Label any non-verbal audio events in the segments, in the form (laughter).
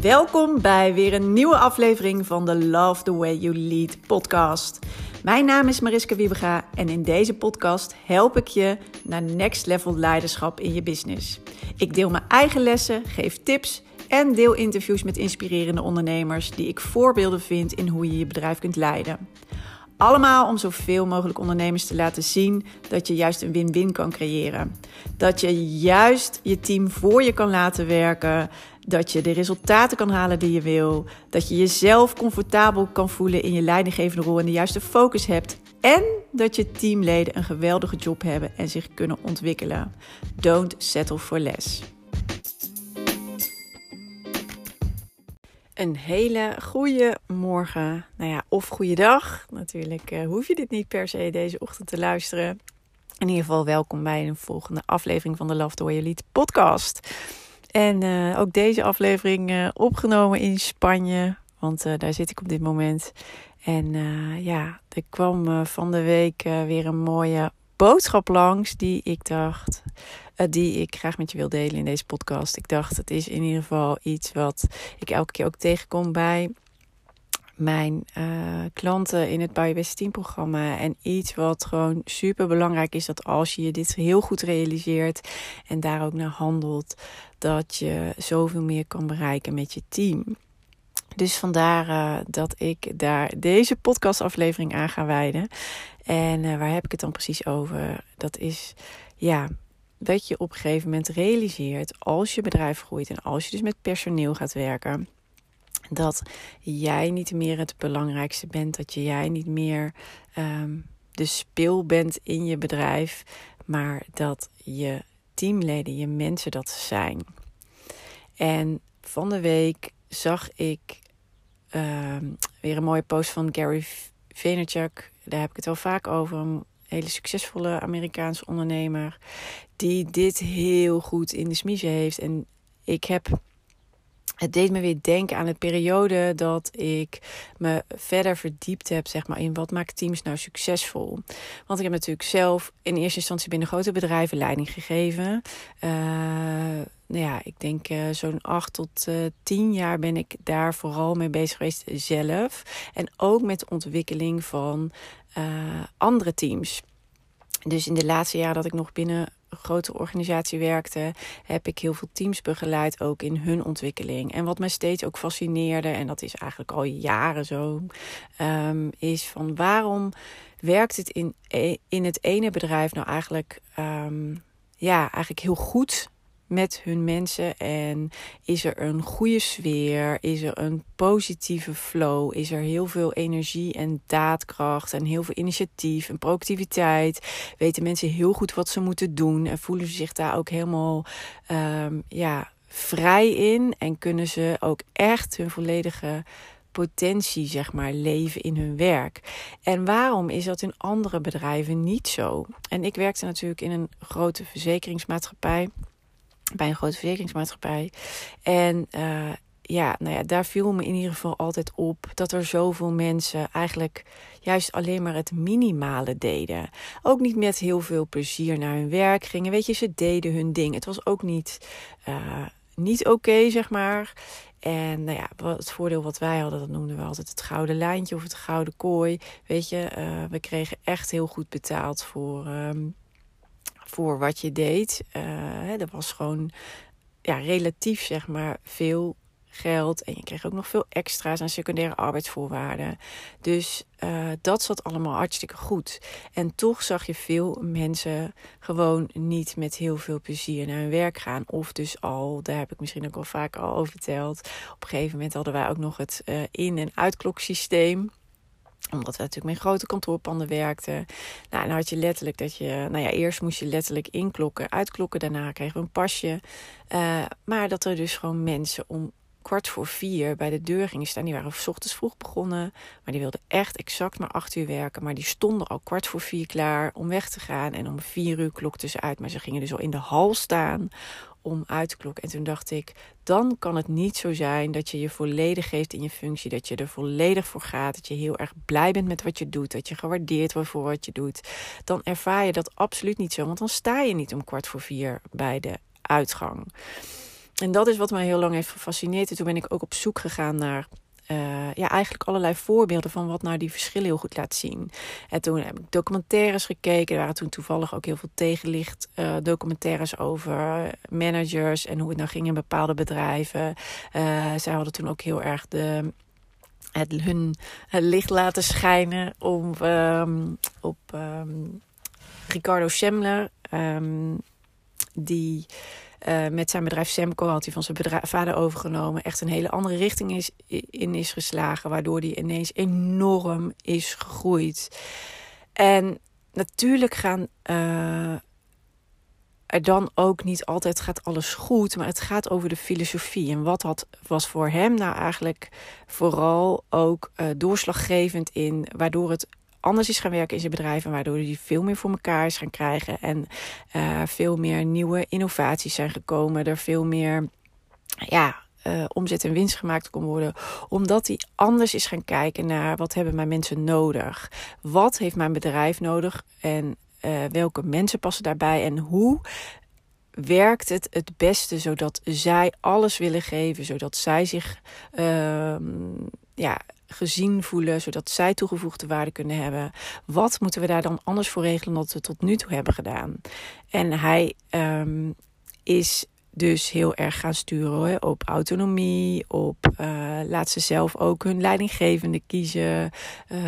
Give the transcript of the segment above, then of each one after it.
Welkom bij weer een nieuwe aflevering van de Love the Way You Lead podcast. Mijn naam is Mariska Wiebega en in deze podcast help ik je naar next level leiderschap in je business. Ik deel mijn eigen lessen, geef tips en deel interviews met inspirerende ondernemers die ik voorbeelden vind in hoe je je bedrijf kunt leiden. Allemaal om zoveel mogelijk ondernemers te laten zien dat je juist een win-win kan creëren. Dat je juist je team voor je kan laten werken. Dat je de resultaten kan halen die je wil. Dat je jezelf comfortabel kan voelen in je leidinggevende rol en de juiste focus hebt. En dat je teamleden een geweldige job hebben en zich kunnen ontwikkelen. Don't settle for less. Een hele goede morgen, nou ja, of goede dag. Natuurlijk uh, hoef je dit niet per se deze ochtend te luisteren. In ieder geval welkom bij een volgende aflevering van de Love Way You Lead podcast. En uh, ook deze aflevering uh, opgenomen in Spanje, want daar zit ik op dit moment. En ja, er kwam van de week weer een mooie boodschap langs die ik dacht, die ik graag met je wil delen in deze podcast. Ik dacht, het is in ieder geval iets wat ik elke keer ook tegenkom bij mijn uh, klanten in het Biobest Team programma. En iets wat gewoon super belangrijk is, dat als je dit heel goed realiseert en daar ook naar handelt, dat je zoveel meer kan bereiken met je team. Dus vandaar uh, dat ik daar deze podcastaflevering aan ga wijden. En waar heb ik het dan precies over? Dat is ja, dat je op een gegeven moment realiseert als je bedrijf groeit en als je dus met personeel gaat werken. Dat jij niet meer het belangrijkste bent. Dat je jij niet meer um, de speel bent in je bedrijf. Maar dat je teamleden, je mensen dat zijn. En van de week zag ik uh, weer een mooie post van Gary Vaynerchuk. Daar heb ik het wel vaak over. Hele succesvolle Amerikaanse ondernemer. Die dit heel goed in de smiezen heeft. En ik heb het deed me weer denken aan de periode dat ik me verder verdiept heb, zeg maar, in wat maakt teams nou succesvol. Want ik heb natuurlijk zelf in eerste instantie binnen grote bedrijven leiding gegeven. Uh, nou ja, ik denk uh, zo'n acht tot uh, tien jaar ben ik daar vooral mee bezig geweest zelf. En ook met de ontwikkeling van andere teams. Dus in de laatste jaren dat ik nog binnen grote organisatie werkte, heb ik heel veel teams begeleid, ook in hun ontwikkeling. En wat mij steeds ook fascineerde, en dat is eigenlijk al jaren zo, um, is van waarom werkt het in, e-, in het ene bedrijf nou eigenlijk, um, ja, eigenlijk heel goed met hun mensen en is er een goede sfeer, is er een positieve flow, is er heel veel energie en daadkracht en heel veel initiatief en proactiviteit. Weten mensen heel goed wat ze moeten doen en voelen ze zich daar ook helemaal um, ja, vrij in en kunnen ze ook echt hun volledige potentie, zeg maar, leven in hun werk. En waarom is dat in andere bedrijven niet zo? En ik werkte natuurlijk in een grote verzekeringsmaatschappij bij een grote verzekeringsmaatschappij. En uh, ja, nou ja, daar viel me in ieder geval altijd op dat er zoveel mensen eigenlijk juist alleen maar het minimale deden. Ook niet met heel veel plezier naar hun werk gingen. Weet je, ze deden hun ding. Het was ook niet, uh, niet oké, zeg maar. En nou ja, het voordeel wat wij hadden, dat noemden we altijd het gouden lijntje of het gouden kooi. Weet je, uh, we kregen echt heel goed betaald voor. Um, voor wat je deed. Uh, er was gewoon ja, relatief zeg maar veel geld. En je kreeg ook nog veel extra's en secundaire arbeidsvoorwaarden. Dus uh, dat zat allemaal hartstikke goed. En toch zag je veel mensen gewoon niet met heel veel plezier naar hun werk gaan. Of dus al, daar heb ik misschien ook al vaak al over verteld. Op een gegeven moment hadden wij ook nog het uh, in- en uitkloksysteem omdat we natuurlijk met grote kantoorpanden werkten. Nou, dan had je letterlijk dat je... Nou ja, eerst moest je letterlijk inklokken, uitklokken. Daarna kregen we een pasje. Uh, maar dat er dus gewoon mensen om kwart voor vier bij de deur gingen staan. Die waren s ochtends vroeg begonnen. Maar die wilden echt exact maar acht uur werken. Maar die stonden al kwart voor vier klaar om weg te gaan. En om vier uur klokten ze uit. Maar ze gingen dus al in de hal staan om uit te klokken. En toen dacht ik, dan kan het niet zo zijn dat je je volledig geeft in je functie. Dat je er volledig voor gaat. Dat je heel erg blij bent met wat je doet. Dat je gewaardeerd wordt voor wat je doet. Dan ervaar je dat absoluut niet zo. Want dan sta je niet om kwart voor vier bij de uitgang. En dat is wat mij heel lang heeft gefascineerd. En toen ben ik ook op zoek gegaan naar uh, ja, eigenlijk allerlei voorbeelden van wat nou die verschillen heel goed laat zien. En toen heb ik documentaires gekeken. Er waren toen toevallig ook heel veel tegenlicht uh, documentaires over managers en hoe het nou ging in bepaalde bedrijven. Uh, zij hadden toen ook heel erg de, het, hun het licht laten schijnen om, um, op um, Ricardo Schemler. Um, die uh, met zijn bedrijf Semco had hij van zijn vader overgenomen. Echt een hele andere richting is, in is geslagen. Waardoor hij ineens enorm is gegroeid. En natuurlijk gaan uh, er dan ook niet altijd gaat alles goed. Maar het gaat over de filosofie. En wat had, was voor hem nou eigenlijk vooral ook uh, doorslaggevend in. Waardoor het anders is gaan werken in zijn bedrijf. En waardoor hij veel meer voor elkaar is gaan krijgen. En uh, veel meer nieuwe innovaties zijn gekomen. Er veel meer ja, uh, omzet en winst gemaakt kon worden. Omdat hij anders is gaan kijken naar wat hebben mijn mensen nodig. Wat heeft mijn bedrijf nodig? En uh, welke mensen passen daarbij? En hoe werkt het het beste zodat zij alles willen geven, zodat zij zich uh, ja, gezien voelen, zodat zij toegevoegde waarde kunnen hebben. Wat moeten we daar dan anders voor regelen dan we tot nu toe hebben gedaan? En hij um, is dus heel erg gaan sturen op autonomie, op uh, laat ze zelf ook hun leidinggevende kiezen. Uh,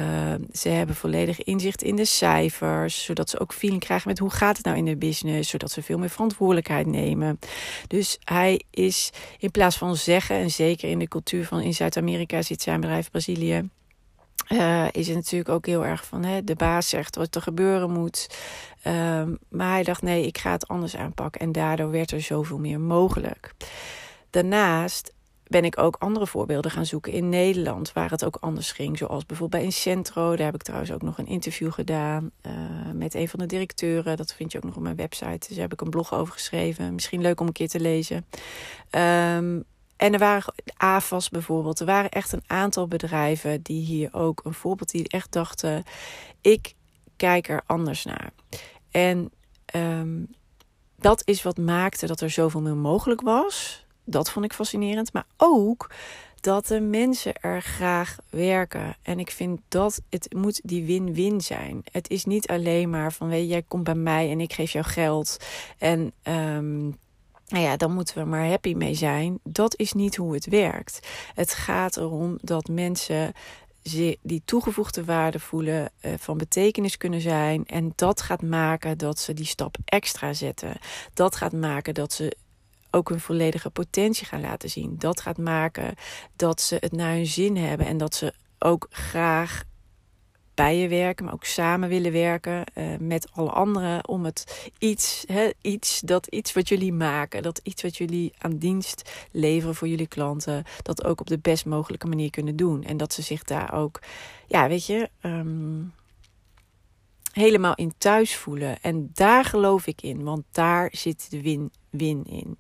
ze hebben volledig inzicht in de cijfers, zodat ze ook feeling krijgen met hoe gaat het nou in de business, zodat ze veel meer verantwoordelijkheid nemen. Dus hij is in plaats van zeggen, en zeker in de cultuur van in Zuid-Amerika zit zijn bedrijf Brazilië uh, is het natuurlijk ook heel erg van hè, de baas zegt wat er gebeuren moet. Um, maar hij dacht nee, ik ga het anders aanpakken. En daardoor werd er zoveel meer mogelijk. Daarnaast ben ik ook andere voorbeelden gaan zoeken in Nederland, waar het ook anders ging. Zoals bijvoorbeeld bij Incentro. Daar heb ik trouwens ook nog een interview gedaan uh, met een van de directeuren. Dat vind je ook nog op mijn website. Dus daar heb ik een blog over geschreven. Misschien leuk om een keer te lezen. Um, en er waren AFAS bijvoorbeeld. Er waren echt een aantal bedrijven die hier ook een voorbeeld die echt dachten: ik kijk er anders naar. En um, dat is wat maakte dat er zoveel meer mogelijk was. Dat vond ik fascinerend. Maar ook dat de mensen er graag werken. En ik vind dat het moet die win-win zijn. Het is niet alleen maar van weet jij komt bij mij en ik geef jou geld. En um, nou ja, dan moeten we maar happy mee zijn. Dat is niet hoe het werkt. Het gaat erom dat mensen die toegevoegde waarde voelen, uh, van betekenis kunnen zijn. En dat gaat maken dat ze die stap extra zetten. Dat gaat maken dat ze ook hun volledige potentie gaan laten zien. Dat gaat maken dat ze het naar hun zin hebben en dat ze ook graag je werken, maar ook samen willen werken uh, met alle anderen om het iets, hè, iets, dat iets wat jullie maken, dat iets wat jullie aan dienst leveren voor jullie klanten, dat ook op de best mogelijke manier kunnen doen. En dat ze zich daar ook, ja, weet je, um, helemaal in thuis voelen. En daar geloof ik in, want daar zit de win-win in.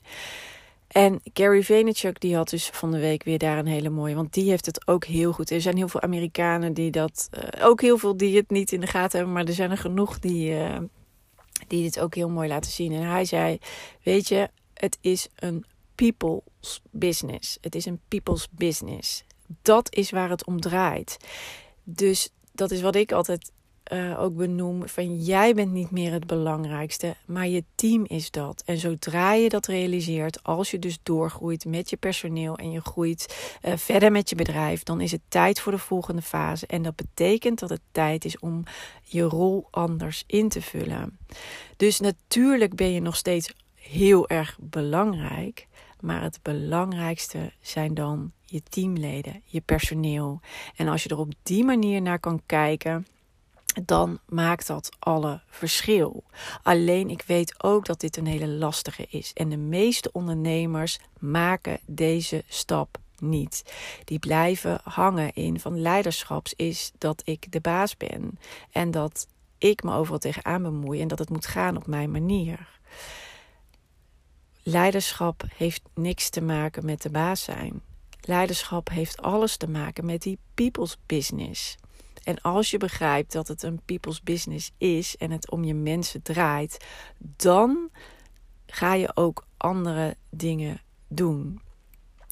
En Gary Vaynerchuk die had dus van de week weer daar een hele mooie, want die heeft het ook heel goed. Er zijn heel veel Amerikanen die dat, uh, ook heel veel die het niet in de gaten hebben, maar er zijn er genoeg die, uh, die dit ook heel mooi laten zien. En hij zei, weet je, het is een people's business. Het is een people's business. Dat is waar het om draait. Dus dat is wat ik altijd uh, ook benoem van jij bent niet meer het belangrijkste, maar je team is dat. En zodra je dat realiseert, als je dus doorgroeit met je personeel en je groeit uh, verder met je bedrijf, dan is het tijd voor de volgende fase. En dat betekent dat het tijd is om je rol anders in te vullen. Dus natuurlijk ben je nog steeds heel erg belangrijk. Maar het belangrijkste zijn dan je teamleden, je personeel. En als je er op die manier naar kan kijken, dan maakt dat alle verschil. Alleen ik weet ook dat dit een hele lastige is. En de meeste ondernemers maken deze stap niet. Die blijven hangen in van leiderschaps is dat ik de baas ben. En dat ik me overal tegenaan bemoei en dat het moet gaan op mijn manier. Leiderschap heeft niks te maken met de baas zijn. Leiderschap heeft alles te maken met die people's business. En als je begrijpt dat het een people's business is en het om je mensen draait, dan ga je ook andere dingen doen.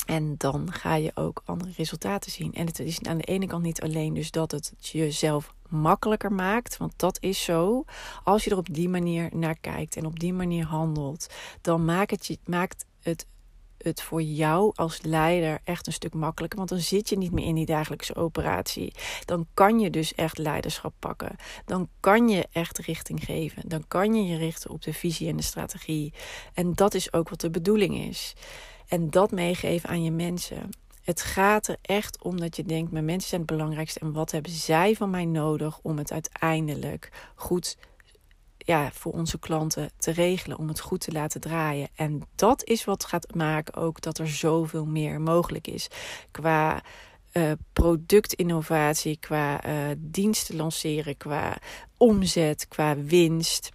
En dan ga je ook andere resultaten zien. En het is aan de ene kant niet alleen dus dat het jezelf makkelijker maakt. Want dat is zo. Als je er op die manier naar kijkt en op die manier handelt, dan maakt het, je, maakt het het voor jou als leider echt een stuk makkelijker. Want dan zit je niet meer in die dagelijkse operatie. Dan kan je dus echt leiderschap pakken. Dan kan je echt richting geven. Dan kan je je richten op de visie en de strategie. En dat is ook wat de bedoeling is. En dat meegeven aan je mensen. Het gaat er echt om dat je denkt: mijn mensen zijn het belangrijkste. En wat hebben zij van mij nodig om het uiteindelijk goed ja, voor onze klanten te regelen, om het goed te laten draaien. En dat is wat gaat maken ook dat er zoveel meer mogelijk is. Qua uh, productinnovatie, qua uh, diensten lanceren, qua omzet, qua winst.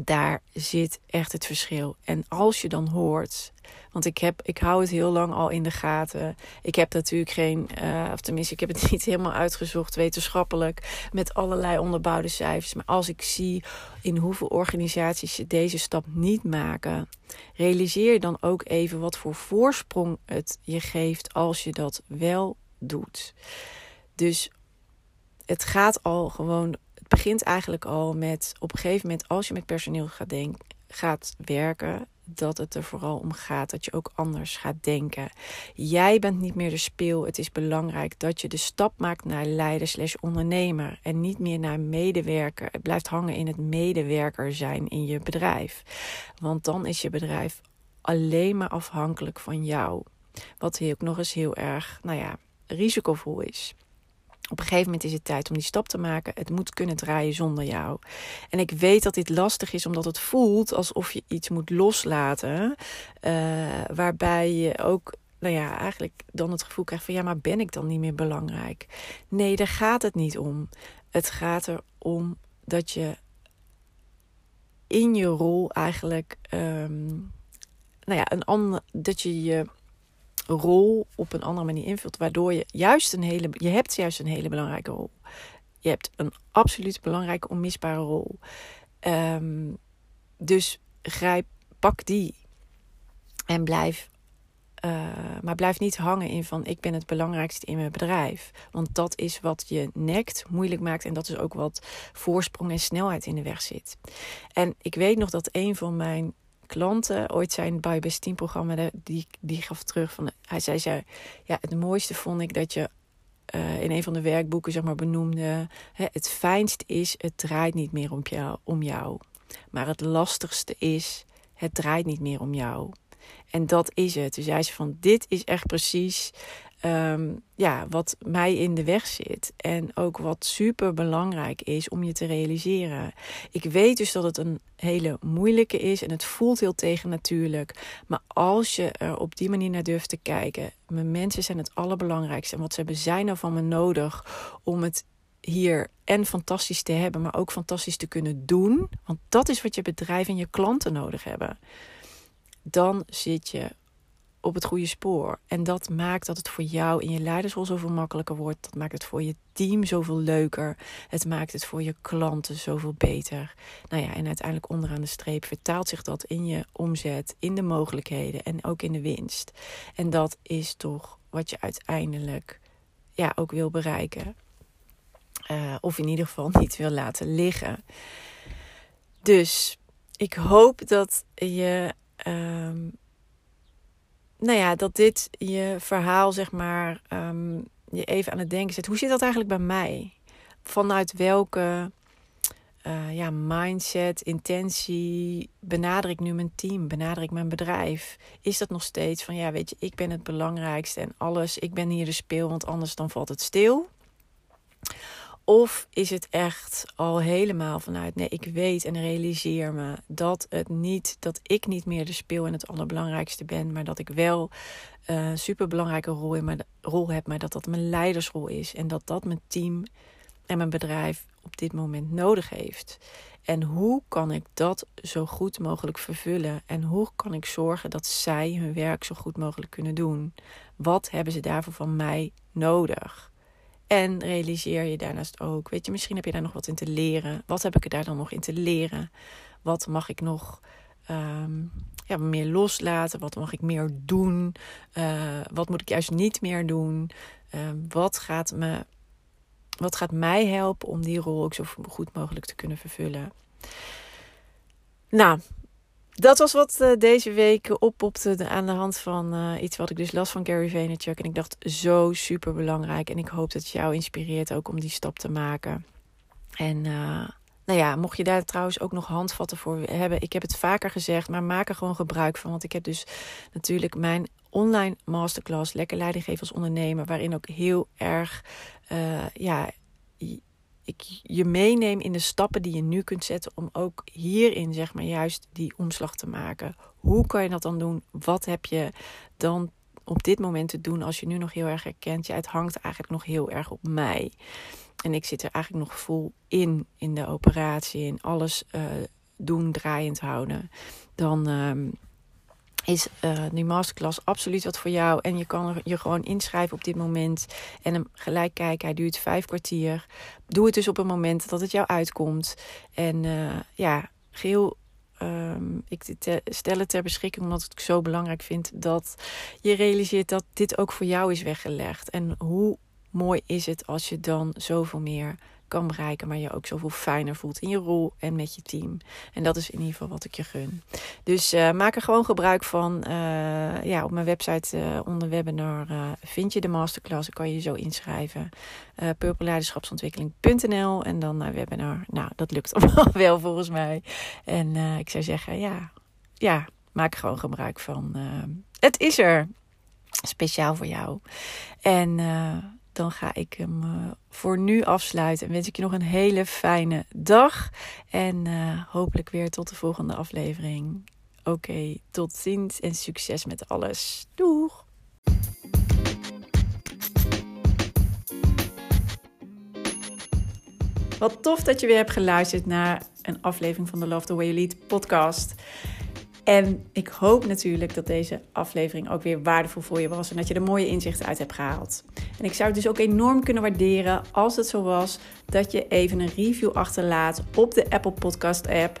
Daar zit echt het verschil. En als je dan hoort want ik, heb, ik hou het heel lang al in de gaten. Ik heb natuurlijk geen, uh, of tenminste, ik heb het (laughs) niet helemaal uitgezocht wetenschappelijk met allerlei onderbouwde cijfers. Maar als ik zie in hoeveel organisaties ze deze stap niet maken, realiseer je dan ook even wat voor voorsprong het je geeft als je dat wel doet. Dus het gaat al gewoon. Het begint eigenlijk al met op een gegeven moment, als je met personeel gaat, gaat werken, dat het er vooral om gaat dat je ook anders gaat denken. Jij bent niet meer de speel. Het is belangrijk dat je de stap maakt naar leider slash ondernemer en niet meer naar medewerker. Het blijft hangen in het medewerker zijn in je bedrijf. Want dan is je bedrijf alleen maar afhankelijk van jou. Wat ook nog eens heel erg, nou ja, risicovol is. Op een gegeven moment is het tijd om die stap te maken. Het moet kunnen draaien zonder jou. En ik weet dat dit lastig is, omdat het voelt alsof je iets moet loslaten. Uh, waarbij je ook, nou ja, eigenlijk dan het gevoel krijgt van ja, maar ben ik dan niet meer belangrijk? Nee, daar gaat het niet om. Het gaat erom dat je in je rol eigenlijk, um, nou ja, een ander, dat je je rol op een andere manier invult. Waardoor je juist een hele. Je hebt juist een hele belangrijke rol. Je hebt een absoluut belangrijke, onmisbare rol. Um, dus grijp, pak die. En blijf. Uh, maar blijf niet hangen in van ik ben het belangrijkste in mijn bedrijf. Want dat is wat je nekt, moeilijk maakt. En dat is ook wat voorsprong en snelheid in de weg zit. En ik weet nog dat een van mijn klanten ooit zijn bij Best Team programma, die, die gaf terug van, hij zei, zei, ja, het mooiste vond ik dat je uh, in een van de werkboeken zeg maar benoemde, hè, het fijnst is, het draait niet meer om jou, om jou. Maar het lastigste is, het draait niet meer om jou. En dat is het. Dus hij zei van, dit is echt precies um, ja, wat mij in de weg zit. En ook wat super belangrijk is om je te realiseren. Ik weet dus dat het een hele moeilijke is en het voelt heel tegennatuurlijk. Maar als je er op die manier naar durft te kijken, mijn mensen zijn het allerbelangrijkste. En wat ze hebben zijn nou van me nodig om het hier en fantastisch te hebben, maar ook fantastisch te kunnen doen. Want dat is wat je bedrijf en je klanten nodig hebben. Dan zit je op het goede spoor. En dat maakt dat het voor jou in je leidersrol zoveel makkelijker wordt. Dat maakt het voor je team zoveel leuker. Het maakt het voor je klanten zoveel beter. Nou ja, en uiteindelijk onderaan de streep vertaalt zich dat in je omzet, in de mogelijkheden en ook in de winst. En dat is toch wat je uiteindelijk ja, ook wil bereiken. Uh, of in ieder geval niet wil laten liggen. Dus ik hoop dat je. Uh, nou ja, dat dit je verhaal, zeg maar, um, je even aan het denken zet. Hoe zit dat eigenlijk bij mij? Vanuit welke uh, ja, mindset, intentie benader ik nu mijn team? Benader ik mijn bedrijf? Is dat nog steeds van, ja, weet je, ik ben het belangrijkste en alles, ik ben hier de speel, want anders dan valt het stil? Of is het echt al helemaal vanuit, nee, ik weet en realiseer me dat het niet, dat ik niet meer de speel en het allerbelangrijkste ben, maar dat ik wel een uh, superbelangrijke rol, in mijn, rol heb, maar dat dat mijn leidersrol is en dat dat mijn team en mijn bedrijf op dit moment nodig heeft. En hoe kan ik dat zo goed mogelijk vervullen? En hoe kan ik zorgen dat zij hun werk zo goed mogelijk kunnen doen? Wat hebben ze daarvoor van mij nodig? En realiseer je daarnaast ook, weet je, misschien heb je daar nog wat in te leren. Wat heb ik er daar dan nog in te leren? Wat mag ik nog um, ja, meer loslaten? Wat mag ik meer doen? Uh, wat moet ik juist niet meer doen? Uh, wat, gaat me, wat gaat mij helpen om die rol ook zo goed mogelijk te kunnen vervullen? Nou, dat was wat uh, deze week oppopte aan de hand van uh, iets wat ik dus las van Gary Vaynerchuk. En ik dacht zo super belangrijk. En ik hoop dat het jou inspireert ook om die stap te maken. En uh, nou ja, mocht je daar trouwens ook nog handvatten voor hebben. Ik heb het vaker gezegd, maar maak er gewoon gebruik van. Want ik heb dus natuurlijk mijn online masterclass Lekker Leiding geven als ondernemer. Waarin ook heel erg, ja ik je meeneem in de stappen die je nu kunt zetten om ook hierin, zeg maar, juist die omslag te maken. Hoe kan je dat dan doen? Wat heb je dan op dit moment te doen als je nu nog heel erg herkent? Ja, het hangt eigenlijk nog heel erg op mij. En ik zit er eigenlijk nog vol in, in de operatie, in alles uh, doen, draaiend houden. Dan. Uh, is uh, die masterclass absoluut wat voor jou. En je kan je gewoon inschrijven op dit moment. En hem gelijk kijken. Hij duurt vijf kwartier. Doe het dus op een moment dat het jou uitkomt. En uh, ja, geheel. Um, ik stel het ter beschikking omdat ik het zo belangrijk vind dat je realiseert dat dit ook voor jou is weggelegd. En hoe mooi is het als je dan zoveel meer kan bereiken, maar je ook zoveel fijner voelt in je rol en met je team. En dat is in ieder geval wat ik je gun. Dus uh, maak er gewoon gebruik van. Uh, ja, op mijn website uh, onder webinar vind je de masterclass. kan je zo inschrijven. Purpleleiderschapsontwikkeling.nl en dan naar webinar. Nou, dat lukt (laughs) allemaal wel volgens mij. En ik zou zeggen, ja, ja, maak gewoon gebruik van. het is er. Speciaal voor jou. En dan ga ik hem uh, voor nu afsluiten. En wens ik je nog een hele fijne dag. En uh, hopelijk weer tot de volgende aflevering. Oké, tot ziens en succes met alles. Doeg! Wat tof dat je weer hebt geluisterd naar een aflevering van de Love the Way You Lead podcast. En ik hoop natuurlijk dat deze aflevering ook weer waardevol voor je was en dat je er mooie inzichten uit hebt gehaald. En ik zou het dus ook enorm kunnen waarderen als het zo was dat je even een review achterlaat op de Apple Podcast app.